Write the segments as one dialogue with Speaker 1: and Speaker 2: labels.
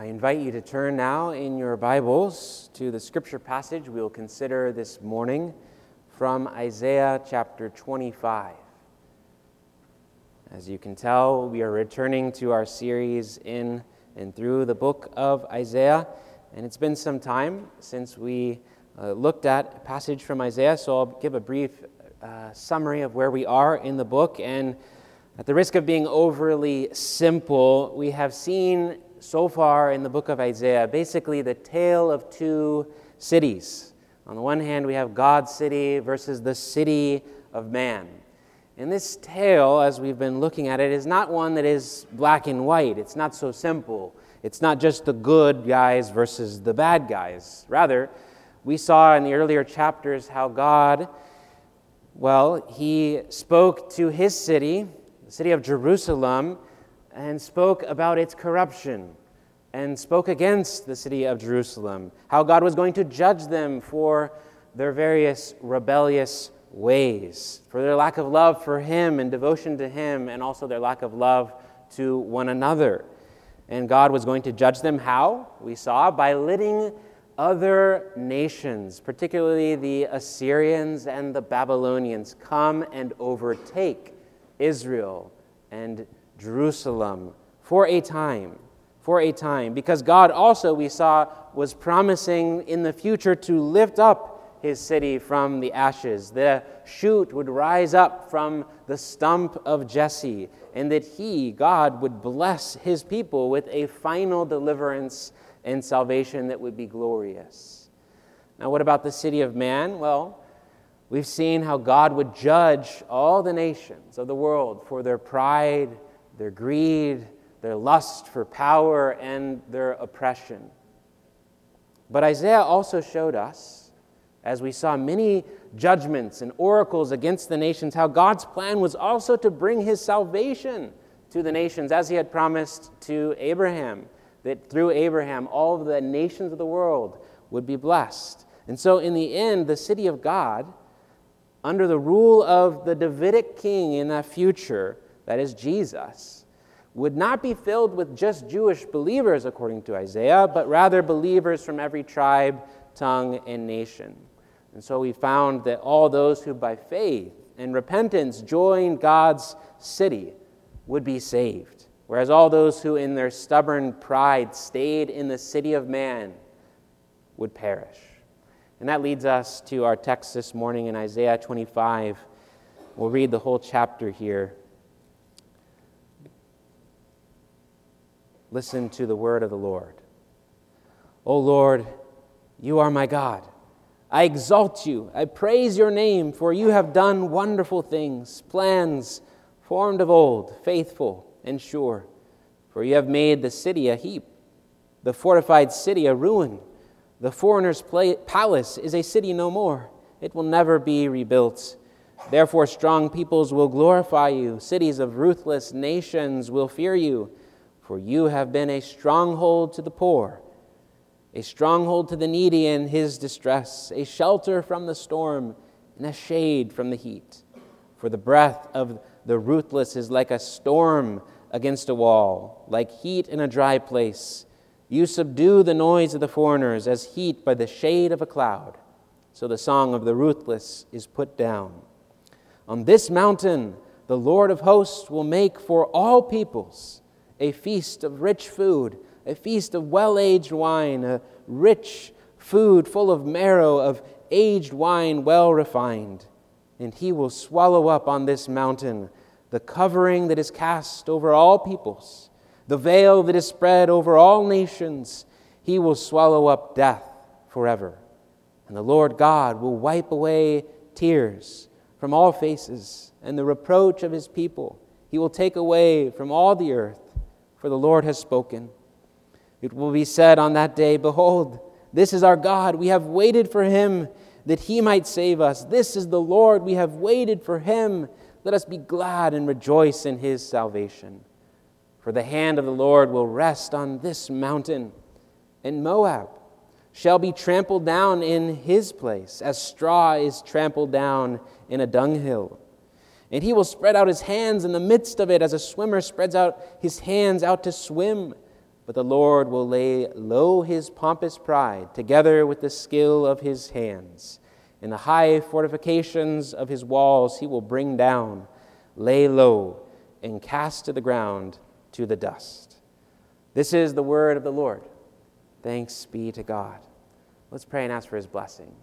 Speaker 1: I invite you to turn now in your Bibles to the scripture passage we will consider this morning from Isaiah chapter 25. As you can tell, we are returning to our series in and through the book of Isaiah, and it's been some time since we uh, looked at a passage from Isaiah, so I'll give a brief uh, summary of where we are in the book. And at the risk of being overly simple, we have seen so far in the book of Isaiah basically the tale of two cities. On the one hand, we have God's city versus the city of man. And this tale, as we've been looking at it, is not one that is black and white. It's not so simple. It's not just the good guys versus the bad guys. Rather, we saw in the earlier chapters how God, well, He spoke to His city, the city of Jerusalem, and spoke about its corruption and spoke against the city of Jerusalem, how God was going to judge them for their various rebellious ways, for their lack of love for Him and devotion to Him, and also their lack of love to one another. And God was going to judge them how? We saw by letting other nations, particularly the Assyrians and the Babylonians, come and overtake Israel and Jerusalem for a time. For a time. Because God also, we saw, was promising in the future to lift up his city from the ashes. The shoot would rise up from the stump of Jesse, and that he, God, would bless his people with a final deliverance and salvation that would be glorious. Now, what about the city of man? Well, we've seen how God would judge all the nations of the world for their pride, their greed, their lust for power, and their oppression. But Isaiah also showed us, as we saw many judgments and oracles against the nations, how God's plan was also to bring his salvation to the nations, as he had promised to Abraham, that through Abraham all of the nations of the world would be blessed. And so, in the end, the city of God, under the rule of the Davidic king in that future, that is Jesus, would not be filled with just Jewish believers, according to Isaiah, but rather believers from every tribe, tongue, and nation. And so we found that all those who by faith and repentance joined God's city would be saved, whereas all those who in their stubborn pride stayed in the city of man would perish. And that leads us to our text this morning in Isaiah 25. We'll read the whole chapter here. Listen to the word of the Lord. O Lord, you are my God. I exalt you. I praise your name, for you have done wonderful things, plans formed of old, faithful and sure. For you have made the city a heap, the fortified city a ruin. The foreigner's palace is a city no more. It will never be rebuilt. Therefore, strong peoples will glorify you, cities of ruthless nations will fear you, for you have been a stronghold to the poor a stronghold to the needy in his distress, a shelter from the storm, and a shade from the heat. For the breath of the ruthless is like a storm against a wall, like heat in a dry place. You subdue the noise of the foreigners as heat by the shade of a cloud. So the song of the ruthless is put down. On this mountain, the Lord of hosts will make for all peoples a feast of rich food a feast of well aged wine, a rich food full of marrow, of aged wine well refined. And he will swallow up on this mountain the covering that is cast over all peoples, the veil that is spread over all nations. He will swallow up death forever. And the Lord God will wipe away tears from all faces and the reproach of his people. He will take away from all the earth, for the Lord has spoken. It will be said on that day, Behold, this is our God. We have waited for him that he might save us. This is the Lord. We have waited for him. Let us be glad and rejoice in his salvation. For the hand of the Lord will rest on this mountain, and Moab shall be trampled down in his place, as straw is trampled down in a dunghill. And he will spread out his hands in the midst of it, as a swimmer spreads out his hands out to swim but the Lord will lay low his pompous pride, together with the skill of his hands. In the high fortifications of his walls he will bring down, lay low, and cast to the ground to the dust. This is the word of the Lord. Thanks be to God. Let's pray and ask for his blessing.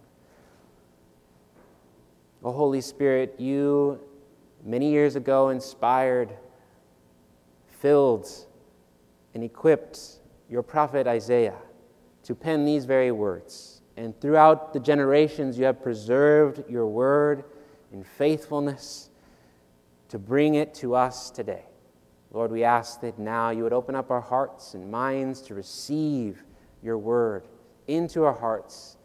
Speaker 1: O Holy Spirit, you many years ago inspired, filled, and equipped your prophet Isaiah to pen these very words. And throughout the generations, you have preserved your word in faithfulness to bring it to us today. Lord, we ask that now you would open up our hearts and minds to receive your word into our hearts.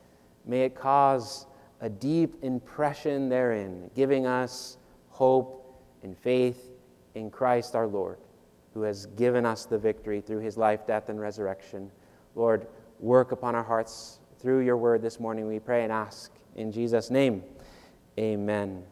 Speaker 1: May it cause a deep impression therein, giving us hope and faith in Christ our Lord who has given us the victory through his life, death, and resurrection. Lord, work upon our hearts through your word this morning, we pray and ask. In Jesus' name, amen.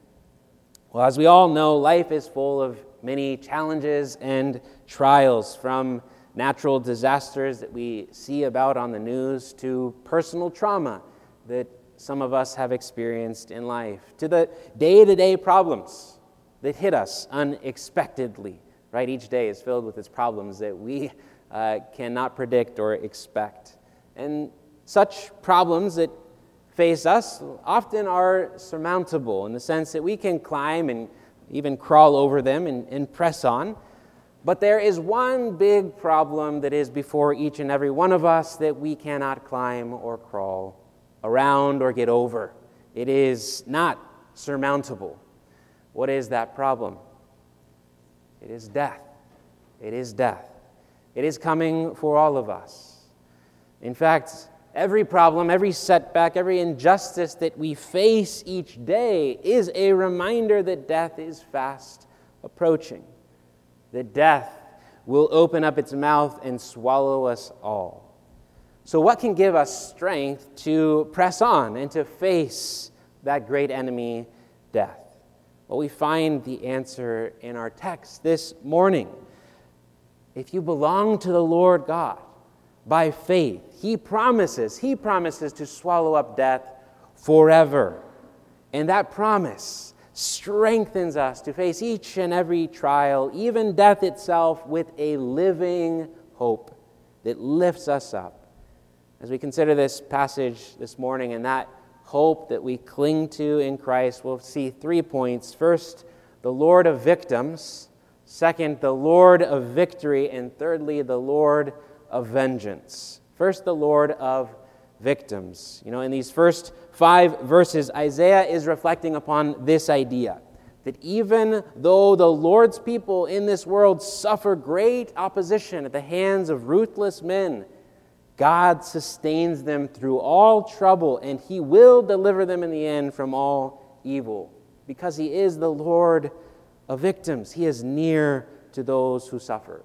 Speaker 1: Well, as we all know, life is full of many challenges and trials from natural disasters that we see about on the news to personal trauma that some of us have experienced in life to the day to day problems that hit us unexpectedly right? Each day is filled with its problems that we uh, cannot predict or expect. And such problems that face us often are surmountable in the sense that we can climb and even crawl over them and, and press on. But there is one big problem that is before each and every one of us that we cannot climb or crawl around or get over. It is not surmountable. What is that problem? It is death. It is death. It is coming for all of us. In fact, every problem, every setback, every injustice that we face each day is a reminder that death is fast approaching, that death will open up its mouth and swallow us all. So, what can give us strength to press on and to face that great enemy, death? Well, we find the answer in our text this morning. If you belong to the Lord God by faith, He promises, He promises to swallow up death forever. And that promise strengthens us to face each and every trial, even death itself, with a living hope that lifts us up. As we consider this passage this morning and that hope that we cling to in Christ, we'll see three points. First, the Lord of victims. Second, the Lord of victory. And thirdly, the Lord of vengeance. First, the Lord of victims. You know, in these first five verses, Isaiah is reflecting upon this idea that even though the Lord's people in this world suffer great opposition at the hands of ruthless men, God sustains them through all trouble, and He will deliver them in the end from all evil, because He is the Lord of victims. He is near to those who suffer.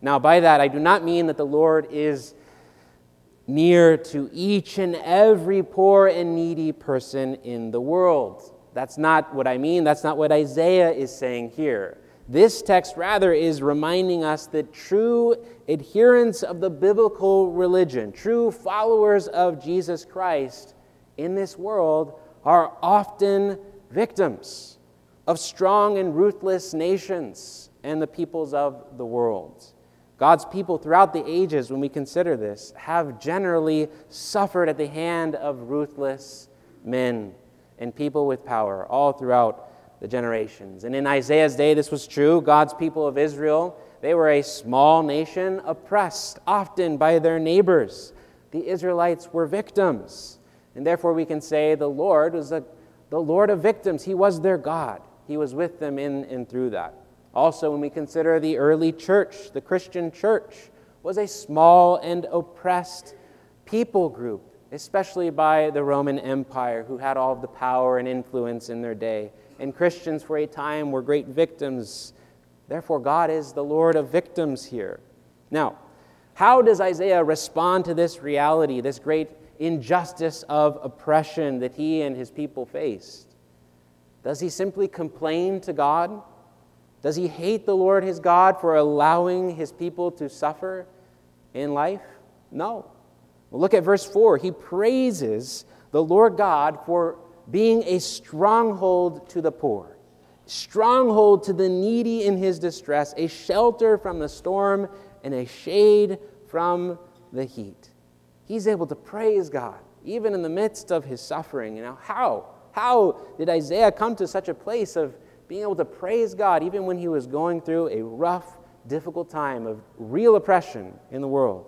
Speaker 1: Now, by that, I do not mean that the Lord is near to each and every poor and needy person in the world. That's not what I mean. That's not what Isaiah is saying here. This text, rather, is reminding us that true adherents of the biblical religion, true followers of Jesus Christ in this world, are often victims of strong and ruthless nations and the peoples of the world. God's people throughout the ages, when we consider this, have generally suffered at the hand of ruthless men and people with power all throughout the generations. And in Isaiah's day, this was true. God's people of Israel, they were a small nation oppressed often by their neighbors. The Israelites were victims. And therefore, we can say the Lord was a, the Lord of victims. He was their God. He was with them in and through that. Also, when we consider the early church, the Christian church was a small and oppressed people group, especially by the Roman Empire, who had all of the power and influence in their day and Christians for a time were great victims. Therefore, God is the Lord of victims here. Now, how does Isaiah respond to this reality, this great injustice of oppression that he and his people faced? Does he simply complain to God? Does he hate the Lord his God for allowing his people to suffer? in life? No. Look at verse 4. He praises the Lord God for being a stronghold to the poor, stronghold to the needy in his distress, a shelter from the storm, and a shade from the heat. He's able to praise God even in the midst of his suffering. You know, how? How did Isaiah come to such a place of being able to praise God even when he was going through a rough, difficult time of real oppression in the world?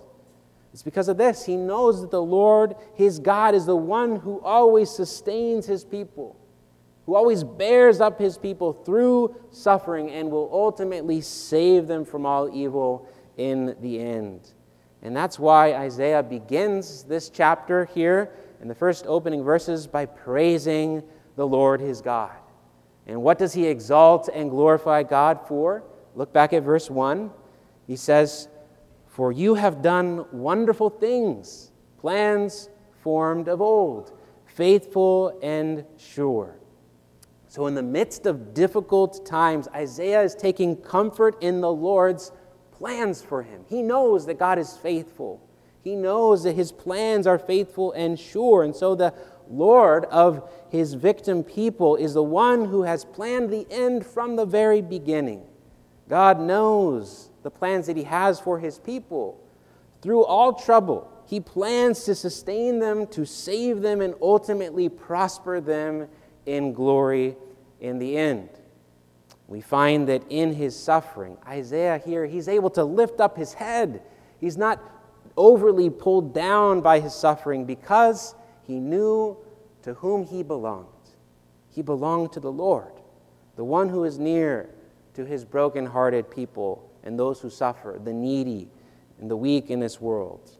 Speaker 1: It's because of this. He knows that the Lord, his God, is the one who always sustains his people, who always bears up his people through suffering and will ultimately save them from all evil in the end. And that's why Isaiah begins this chapter here in the first opening verses by praising the Lord his God. And what does he exalt and glorify God for? Look back at verse 1. He says, For you have done wonderful things, plans formed of old, faithful and sure. So, in the midst of difficult times, Isaiah is taking comfort in the Lord's plans for him. He knows that God is faithful. He knows that his plans are faithful and sure. And so the Lord of his victim people is the one who has planned the end from the very beginning. God knows the plans that he has for his people. Through all trouble, he plans to sustain them, to save them, and ultimately prosper them in glory in the end. We find that in his suffering, Isaiah here, he's able to lift up his head. He's not overly pulled down by his suffering because he knew to whom he belonged. He belonged to the Lord, the one who is near to his broken-hearted people and those who suffer, the needy and the weak in this world.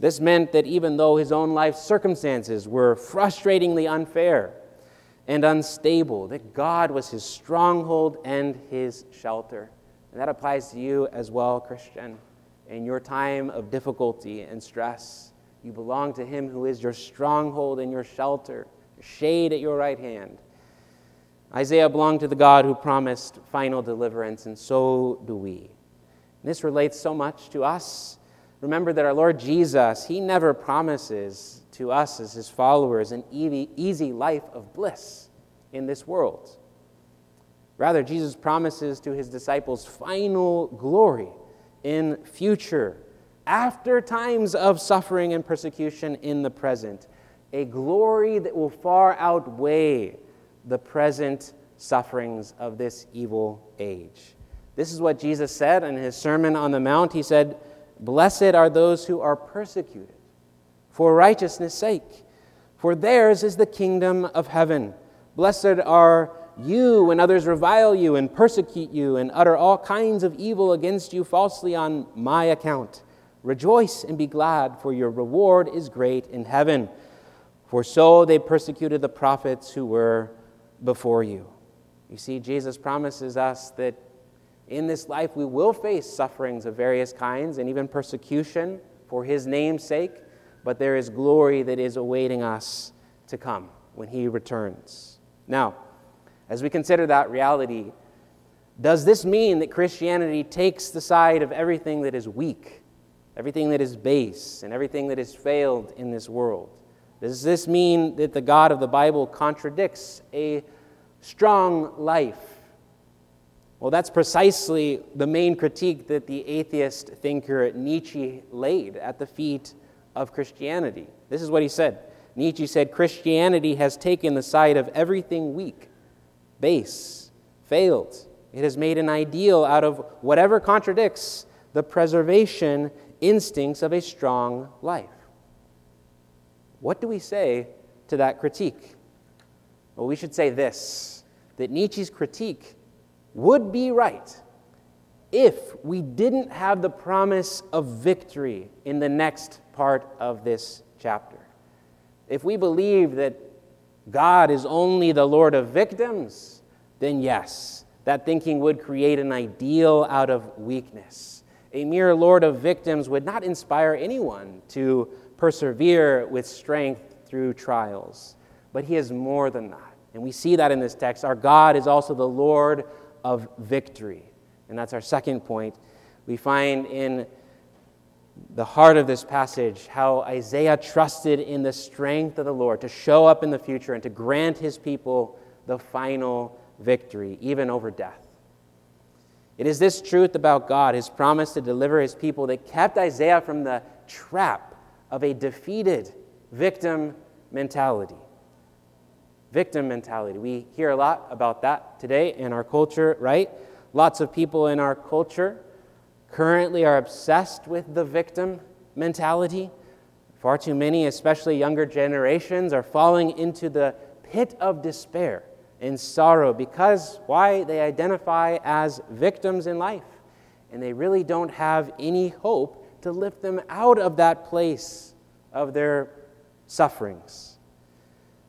Speaker 1: This meant that even though his own life circumstances were frustratingly unfair, and unstable, that God was his stronghold and his shelter. And that applies to you as well, Christian. In your time of difficulty and stress, you belong to him who is your stronghold and your shelter, shade at your right hand. Isaiah belonged to the God who promised final deliverance, and so do we. this relates so much to us. Remember that our Lord Jesus, he never promises to us as his followers an easy life of bliss in this world. Rather, Jesus promises to his disciples final glory in future, after times of suffering and persecution in the present, a glory that will far outweigh the present sufferings of this evil age. This is what Jesus said in his Sermon on the Mount. He said, Blessed are those who are persecuted for righteousness' sake, for theirs is the kingdom of heaven. Blessed are you when others revile you and persecute you and utter all kinds of evil against you falsely on my account. Rejoice and be glad, for your reward is great in heaven. For so they persecuted the prophets who were before you. You see, Jesus promises us that in this life we will face sufferings of various kinds and even persecution for his name's sake but there is glory that is awaiting us to come when he returns. Now, as we consider that reality, does this mean that Christianity takes the side of everything that is weak, everything that is base, and everything that has failed in this world? Does this mean that the God of the Bible contradicts a strong life? Well, that's precisely the main critique that the atheist thinker Nietzsche laid at the feet of Christianity. This is what he said. Nietzsche said Christianity has taken the side of everything weak, base, failed. It has made an ideal out of whatever contradicts the preservation instincts of a strong life. What do we say to that critique? Well, we should say this that Nietzsche's critique would be right if we didn't have the promise of victory in the next part of this chapter. If we believe that God is only the Lord of victims, then yes, that thinking would create an ideal out of weakness. A mere Lord of victims would not inspire anyone to persevere with strength through trials. But he is more than that. And we see that in this text. Our God is also the Lord of victory. And that's our second point. We find in the heart of this passage, how Isaiah trusted in the strength of the Lord to show up in the future and to grant his people the final victory, even over death. It is this truth about God, his promise to deliver his people, that kept Isaiah from the trap of a defeated victim mentality. Victim mentality. We hear a lot about that today in our culture, right? Lots of people in our culture currently are obsessed with the victim mentality. Far too many, especially younger generations, are falling into the pit of despair and sorrow because why? They identify as victims in life and they really don't have any hope to lift them out of that place of their sufferings.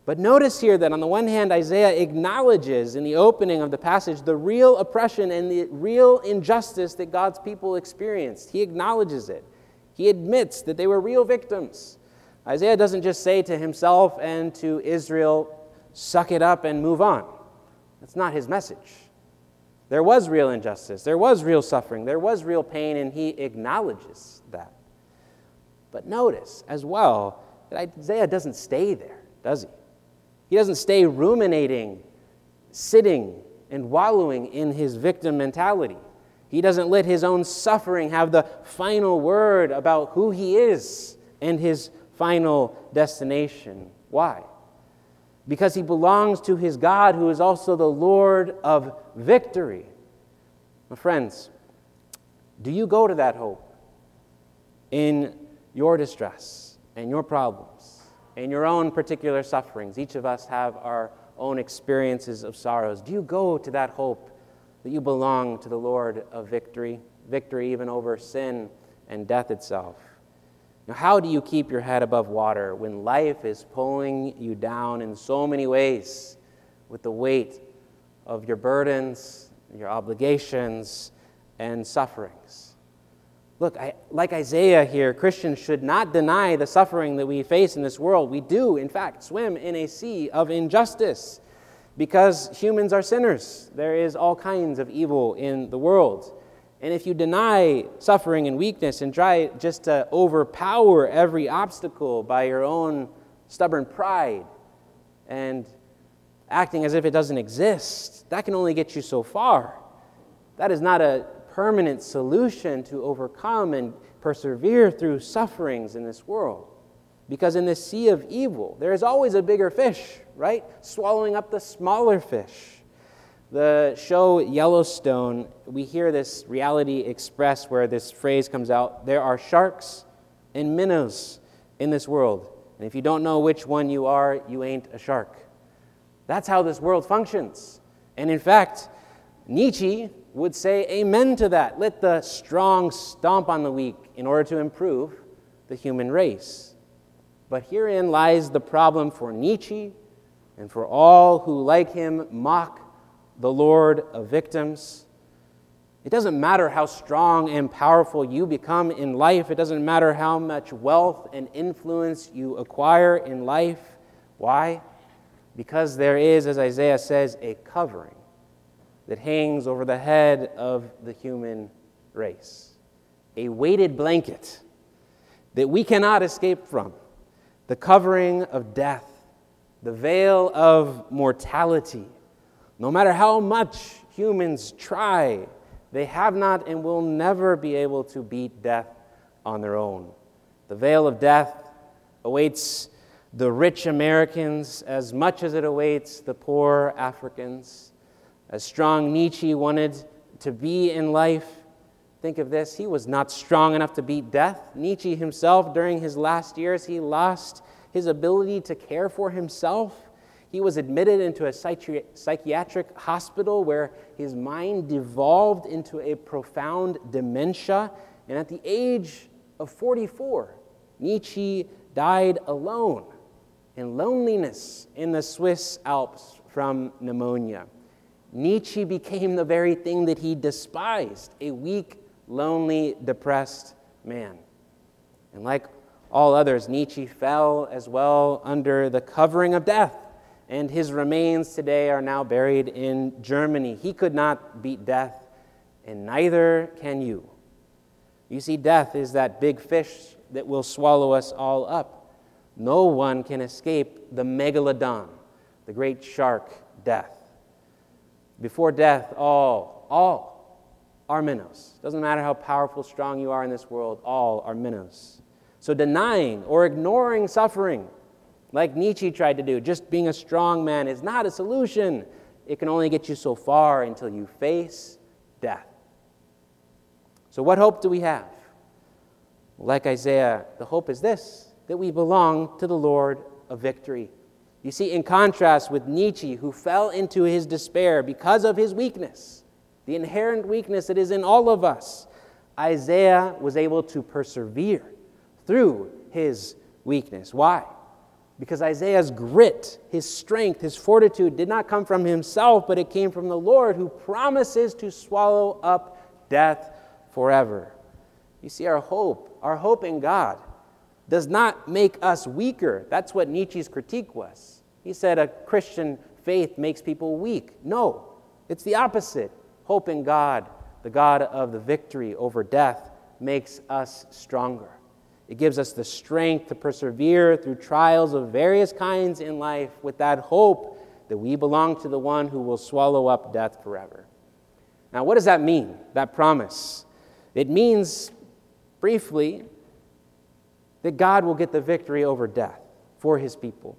Speaker 1: But notice here that on the one hand, Isaiah acknowledges in the opening of the passage the real oppression and the real injustice that God's people experienced. He acknowledges it. He admits that they were real victims. Isaiah doesn't just say to himself and to Israel, suck it up and move on. That's not his message. There was real injustice, there was real suffering, there was real pain, and he acknowledges that. But notice as well that Isaiah doesn't stay there, does he? He doesn't stay ruminating, sitting, and wallowing in his victim mentality. He doesn't let his own suffering have the final word about who he is and his final destination. Why? Because he belongs to his God, who is also the Lord of victory. My friends, do you go to that hope in your distress and your problems and your own particular sufferings? Each of us have our own experiences of sorrows. Do you go to that hope that you belong to the Lord of victory, victory even over sin and death itself? Now, how do you keep your head above water when life is pulling you down in so many ways with the weight of your burdens, your obligations, and sufferings? Look, I, like Isaiah here, Christians should not deny the suffering that we face in this world. We do, in fact, swim in a sea of injustice because humans are sinners. There is all kinds of evil in the world. And if you deny suffering and weakness and try just to overpower every obstacle by your own stubborn pride and acting as if it doesn't exist, that can only get you so far. That is not a permanent solution to overcome and persevere through sufferings in this world. Because in this sea of evil, there is always a bigger fish, right? Swallowing up the smaller fish. The show Yellowstone, we hear this reality expressed where this phrase comes out there are sharks and minnows in this world. And if you don't know which one you are, you ain't a shark. That's how this world functions. And in fact, Nietzsche would say amen to that. Let the strong stomp on the weak in order to improve the human race. But herein lies the problem for Nietzsche and for all who, like him, mock the Lord of victims. It doesn't matter how strong and powerful you become in life. It doesn't matter how much wealth and influence you acquire in life. Why? Because there is, as Isaiah says, a covering that hangs over the head of the human race, a weighted blanket that we cannot escape from, the covering of death, the veil of mortality no matter how much humans try, they have not and will never be able to beat death on their own. The veil of death awaits the rich Americans as much as it awaits the poor Africans. As strong Nietzsche wanted to be in life, think of this he was not strong enough to beat death. Nietzsche himself, during his last years, he lost his ability to care for himself. He was admitted into a psychiatric hospital where his mind devolved into a profound dementia. And at the age of 44, Nietzsche died alone in loneliness in the Swiss Alps from pneumonia. Nietzsche became the very thing that he despised a weak, lonely, depressed man. And like all others, Nietzsche fell as well under the covering of death and his remains today are now buried in Germany. He could not beat death, and neither can you. You see, death is that big fish that will swallow us all up. No one can escape the megalodon, the great shark, death. Before death, all, all are minnows. Doesn't matter how powerful, strong you are in this world, all are minnows. So denying or ignoring suffering, like Nietzsche tried to do, just being a strong man, is not a solution. It can only get you so far until you face death. So, what hope do we have? Like Isaiah, the hope is this that we belong to the Lord of victory. You see, in contrast with Nietzsche, who fell into his despair because of his weakness, the inherent weakness that is in all of us, Isaiah was able to persevere through his weakness. Why? Because Isaiah's grit, his strength, his fortitude did not come from himself, but it came from the Lord who promises to swallow up death forever. You see, our hope, our hope in God, does not make us weaker. That's what Nietzsche's critique was. He said a Christian faith makes people weak. No, it's the opposite. Hope in God, the God of the victory over death, makes us stronger. It gives us the strength to persevere through trials of various kinds in life with that hope that we belong to the one who will swallow up death forever. Now, what does that mean, that promise? It means, briefly, that God will get the victory over death for his people,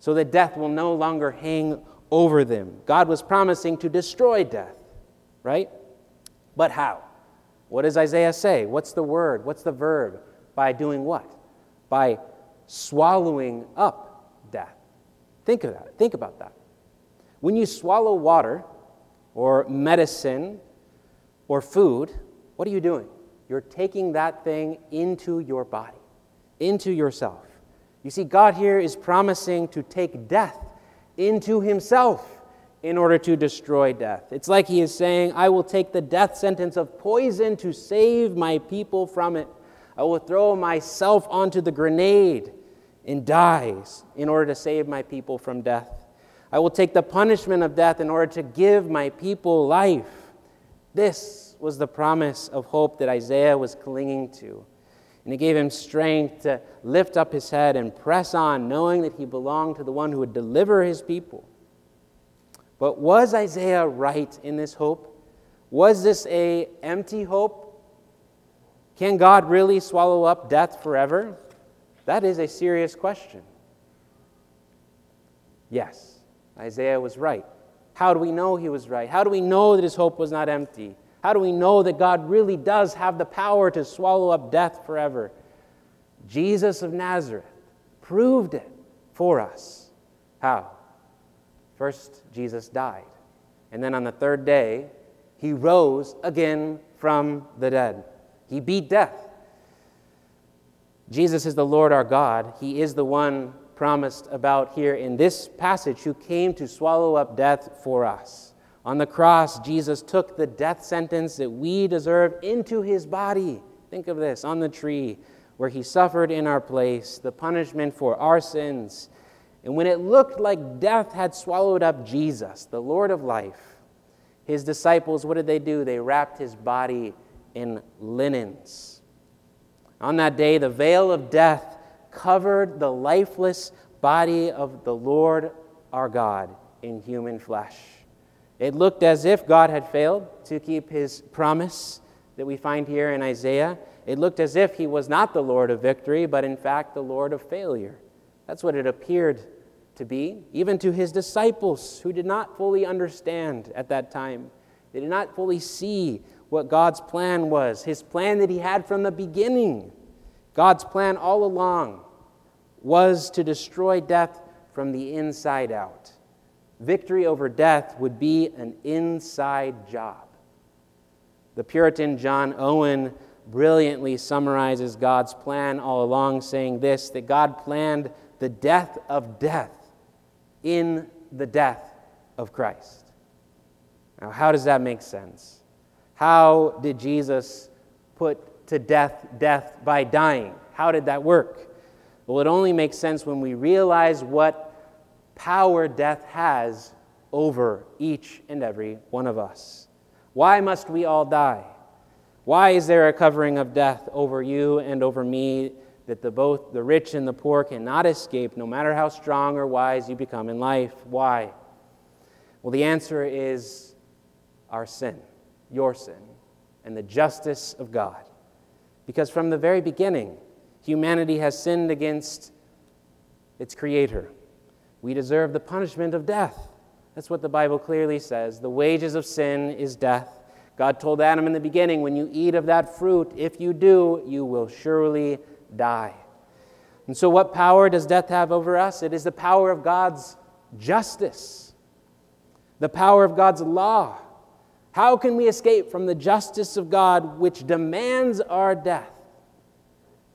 Speaker 1: so that death will no longer hang over them. God was promising to destroy death, right? But how? What does Isaiah say? What's the word? What's the verb? By doing what? By swallowing up death. Think of that. Think about that. When you swallow water or medicine or food, what are you doing? You're taking that thing into your body into yourself. You see, God here is promising to take death into himself in order to destroy death. It's like he is saying, I will take the death sentence of poison to save my people from it. I will throw myself onto the grenade and die in order to save my people from death. I will take the punishment of death in order to give my people life. This was the promise of hope that Isaiah was clinging to. And it gave him strength to lift up his head and press on, knowing that he belonged to the one who would deliver his people. But was Isaiah right in this hope? Was this a empty hope? Can God really swallow up death forever? That is a serious question. Yes, Isaiah was right. How do we know he was right? How do we know that his hope was not empty? How do we know that God really does have the power to swallow up death forever? Jesus of Nazareth proved it for us. How? First, Jesus died. And then on the third day, he rose again from the dead. He beat death. Jesus is the Lord our God. He is the one promised about here in this passage who came to swallow up death for us. On the cross, Jesus took the death sentence that we deserve into his body. Think of this on the tree where he suffered in our place, the punishment for our sins. And when it looked like death had swallowed up Jesus, the Lord of life, his disciples, what did they do? They wrapped his body in linens. On that day, the veil of death covered the lifeless body of the Lord our God in human flesh. It looked as if God had failed to keep his promise that we find here in Isaiah. It looked as if he was not the Lord of victory, but in fact the Lord of failure. That's what it appeared to be, even to his disciples who did not fully understand at that time. They did not fully see what God's plan was, his plan that he had from the beginning. God's plan all along was to destroy death from the inside out victory over death would be an inside job. The Puritan John Owen brilliantly summarizes God's plan all along, saying this that God planned the death of death in the death of Christ. Now, how does that make sense? How did Jesus put to death death by dying? How did that work? Well, it only makes sense when we realize what power death has over each and every one of us. Why must we all die? Why is there a covering of death over you and over me that the, both the rich and the poor cannot escape, no matter how strong or wise you become in life? Why? Well, the answer is our sin, your sin, and the justice of God. Because from the very beginning, humanity has sinned against its Creator. We deserve the punishment of death. That's what the Bible clearly says. The wages of sin is death. God told Adam in the beginning, when you eat of that fruit, if you do, you will surely die. And so, what power does death have over us? It is the power of God's justice, the power of God's law. How can we escape from the justice of God, which demands our death?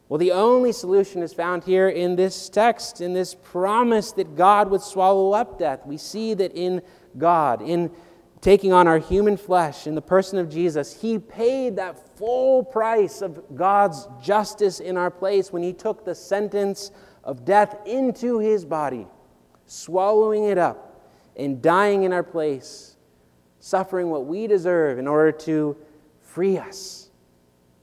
Speaker 1: Well, the only solution is found here in this text, in this promise that God would swallow up death. We see that in God, in taking on our human flesh in the person of Jesus, he paid that full price of God's justice in our place when he took the sentence of death into his body, swallowing it up and dying in our place, suffering what we deserve in order to free us,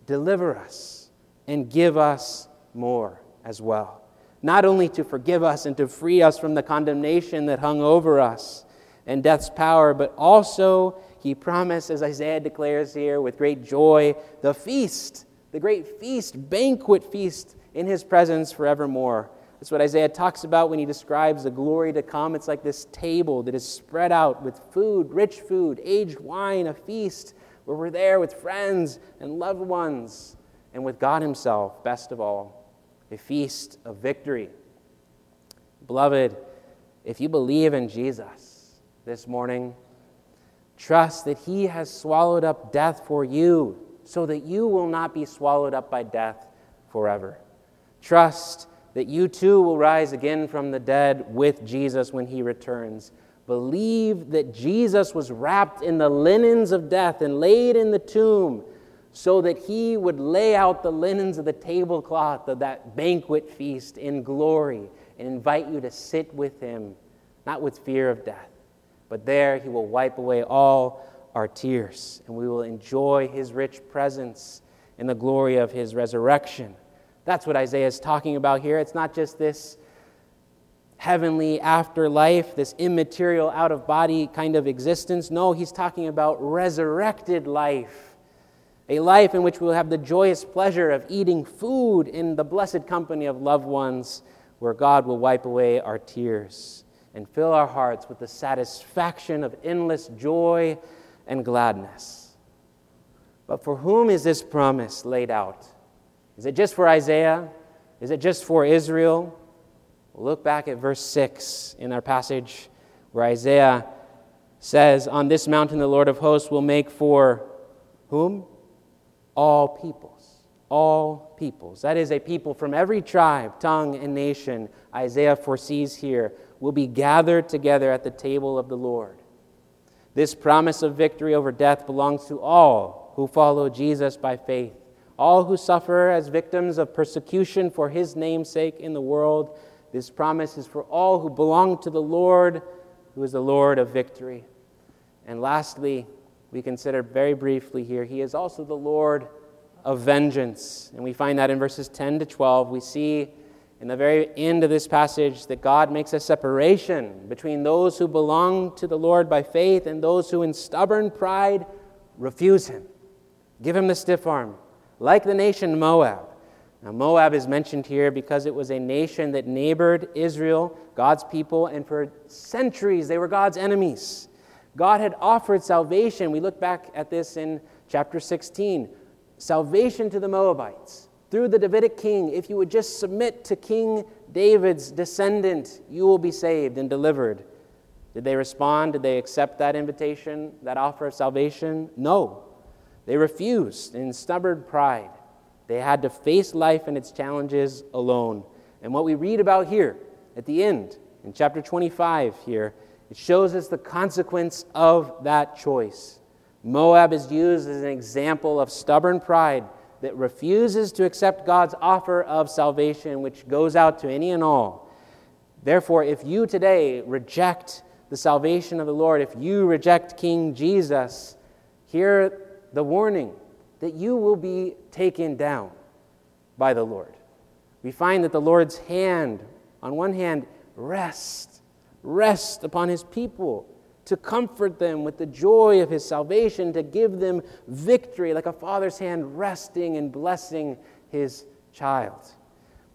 Speaker 1: deliver us, and give us more as well. Not only to forgive us and to free us from the condemnation that hung over us and death's power, but also he promised, as Isaiah declares here with great joy, the feast, the great feast, banquet feast in his presence forevermore. That's what Isaiah talks about when he describes the glory to come. It's like this table that is spread out with food, rich food, aged wine, a feast where we're there with friends and loved ones and with God Himself, best of all, a feast of victory. Beloved, if you believe in Jesus, this morning. Trust that He has swallowed up death for you so that you will not be swallowed up by death forever. Trust that you too will rise again from the dead with Jesus when He returns. Believe that Jesus was wrapped in the linens of death and laid in the tomb so that He would lay out the linens of the tablecloth of that banquet feast in glory and invite you to sit with Him, not with fear of death but there he will wipe away all our tears, and we will enjoy his rich presence in the glory of his resurrection. That's what Isaiah is talking about here. It's not just this heavenly afterlife, this immaterial, out of body kind of existence. No, he's talking about resurrected life. A life in which we'll have the joyous pleasure of eating food in the blessed company of loved ones, where God will wipe away our tears and fill our hearts with the satisfaction of endless joy and gladness. But for whom is this promise laid out? Is it just for Isaiah? Is it just for Israel? We'll look back at verse 6 in our passage where Isaiah says, On this mountain the Lord of hosts will make for whom? All peoples. All peoples. That is a people from every tribe, tongue, and nation Isaiah foresees here will be gathered together at the table of the Lord. This promise of victory over death belongs to all who follow Jesus by faith, all who suffer as victims of persecution for his name's sake in the world. This promise is for all who belong to the Lord, who is the Lord of victory. And lastly, we consider very briefly here, he is also the Lord of vengeance. And we find that in verses 10 to 12. We see in the very end of this passage that God makes a separation between those who belong to the Lord by faith and those who, in stubborn pride, refuse Him. Give Him the stiff arm, like the nation Moab. Now, Moab is mentioned here because it was a nation that neighbored Israel, God's people, and for centuries they were God's enemies. God had offered salvation. We look back at this in chapter 16 salvation to the Moabites through the Davidic king, if you would just submit to King David's descendant, you will be saved and delivered. Did they respond? Did they accept that invitation, that offer of salvation? No. They refused in stubborn pride. They had to face life and its challenges alone. And what we read about here at the end, in chapter 25 here, it shows us the consequence of that choice. Moab is used as an example of stubborn pride that refuses to accept God's offer of salvation, which goes out to any and all. Therefore, if you today reject the salvation of the Lord, if you reject King Jesus, hear the warning that you will be taken down by the Lord. We find that the Lord's hand, on one hand, rests, rests upon his people to comfort them with the joy of his salvation, to give them victory, like a father's hand resting and blessing his child.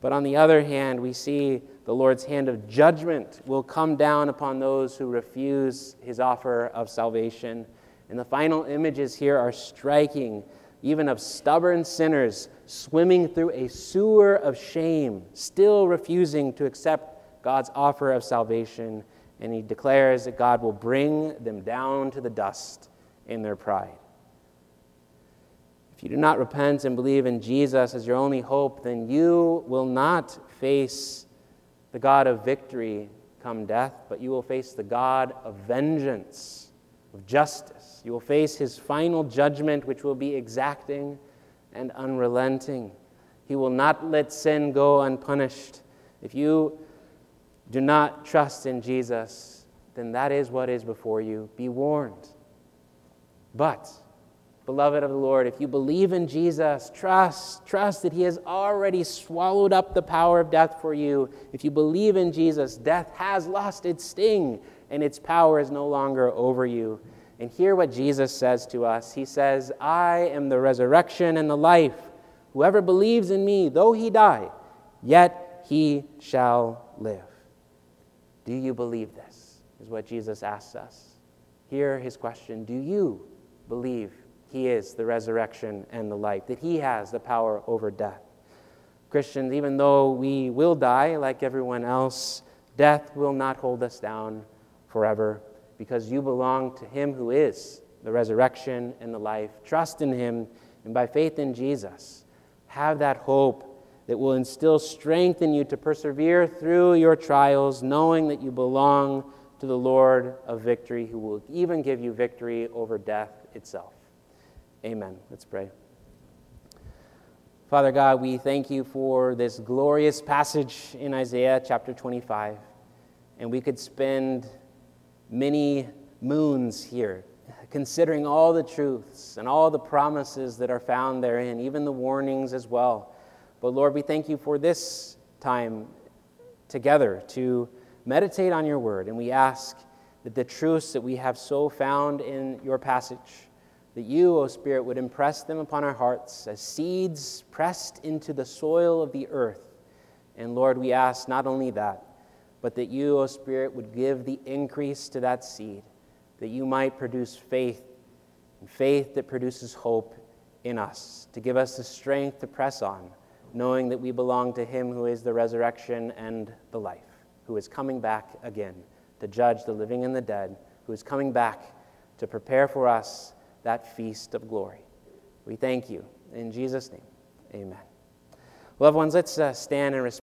Speaker 1: But on the other hand, we see the Lord's hand of judgment will come down upon those who refuse his offer of salvation. And the final images here are striking, even of stubborn sinners swimming through a sewer of shame, still refusing to accept God's offer of salvation. And he declares that God will bring them down to the dust in their pride. If you do not repent and believe in Jesus as your only hope, then you will not face the God of victory come death, but you will face the God of vengeance, of justice. You will face his final judgment, which will be exacting and unrelenting. He will not let sin go unpunished. If you do not trust in Jesus, then that is what is before you. Be warned. But beloved of the Lord, if you believe in Jesus, trust, trust that He has already swallowed up the power of death for you. If you believe in Jesus, death has lost its sting and its power is no longer over you. And hear what Jesus says to us He says, I am the resurrection and the life. Whoever believes in me, though he die, yet he shall live. Do you believe this? Is what Jesus asks us. Hear his question Do you believe he is the resurrection and the life, that He has the power over death. Christians, even though we will die like everyone else, death will not hold us down forever because you belong to Him who is the resurrection and the life. Trust in Him and by faith in Jesus, have that hope that will instill strength in you to persevere through your trials, knowing that you belong to the Lord of victory, who will even give you victory over death itself. Amen. Let's pray. Father God, we thank you for this glorious passage in Isaiah chapter 25. And we could spend many moons here considering all the truths and all the promises that are found therein, even the warnings as well. But Lord, we thank you for this time together to meditate on your word. And we ask that the truths that we have so found in your passage that you, O Spirit, would impress them upon our hearts as seeds pressed into the soil of the earth. And Lord, we ask not only that, but that you, O Spirit, would give the increase to that seed, that you might produce faith, and faith that produces hope in us, to give us the strength to press on, knowing that we belong to Him who is the resurrection and the life, who is coming back again to judge the living and the dead, who is coming back to prepare for us that feast of glory. We thank you. In Jesus' name, amen. Loved ones, let's uh, stand and respect.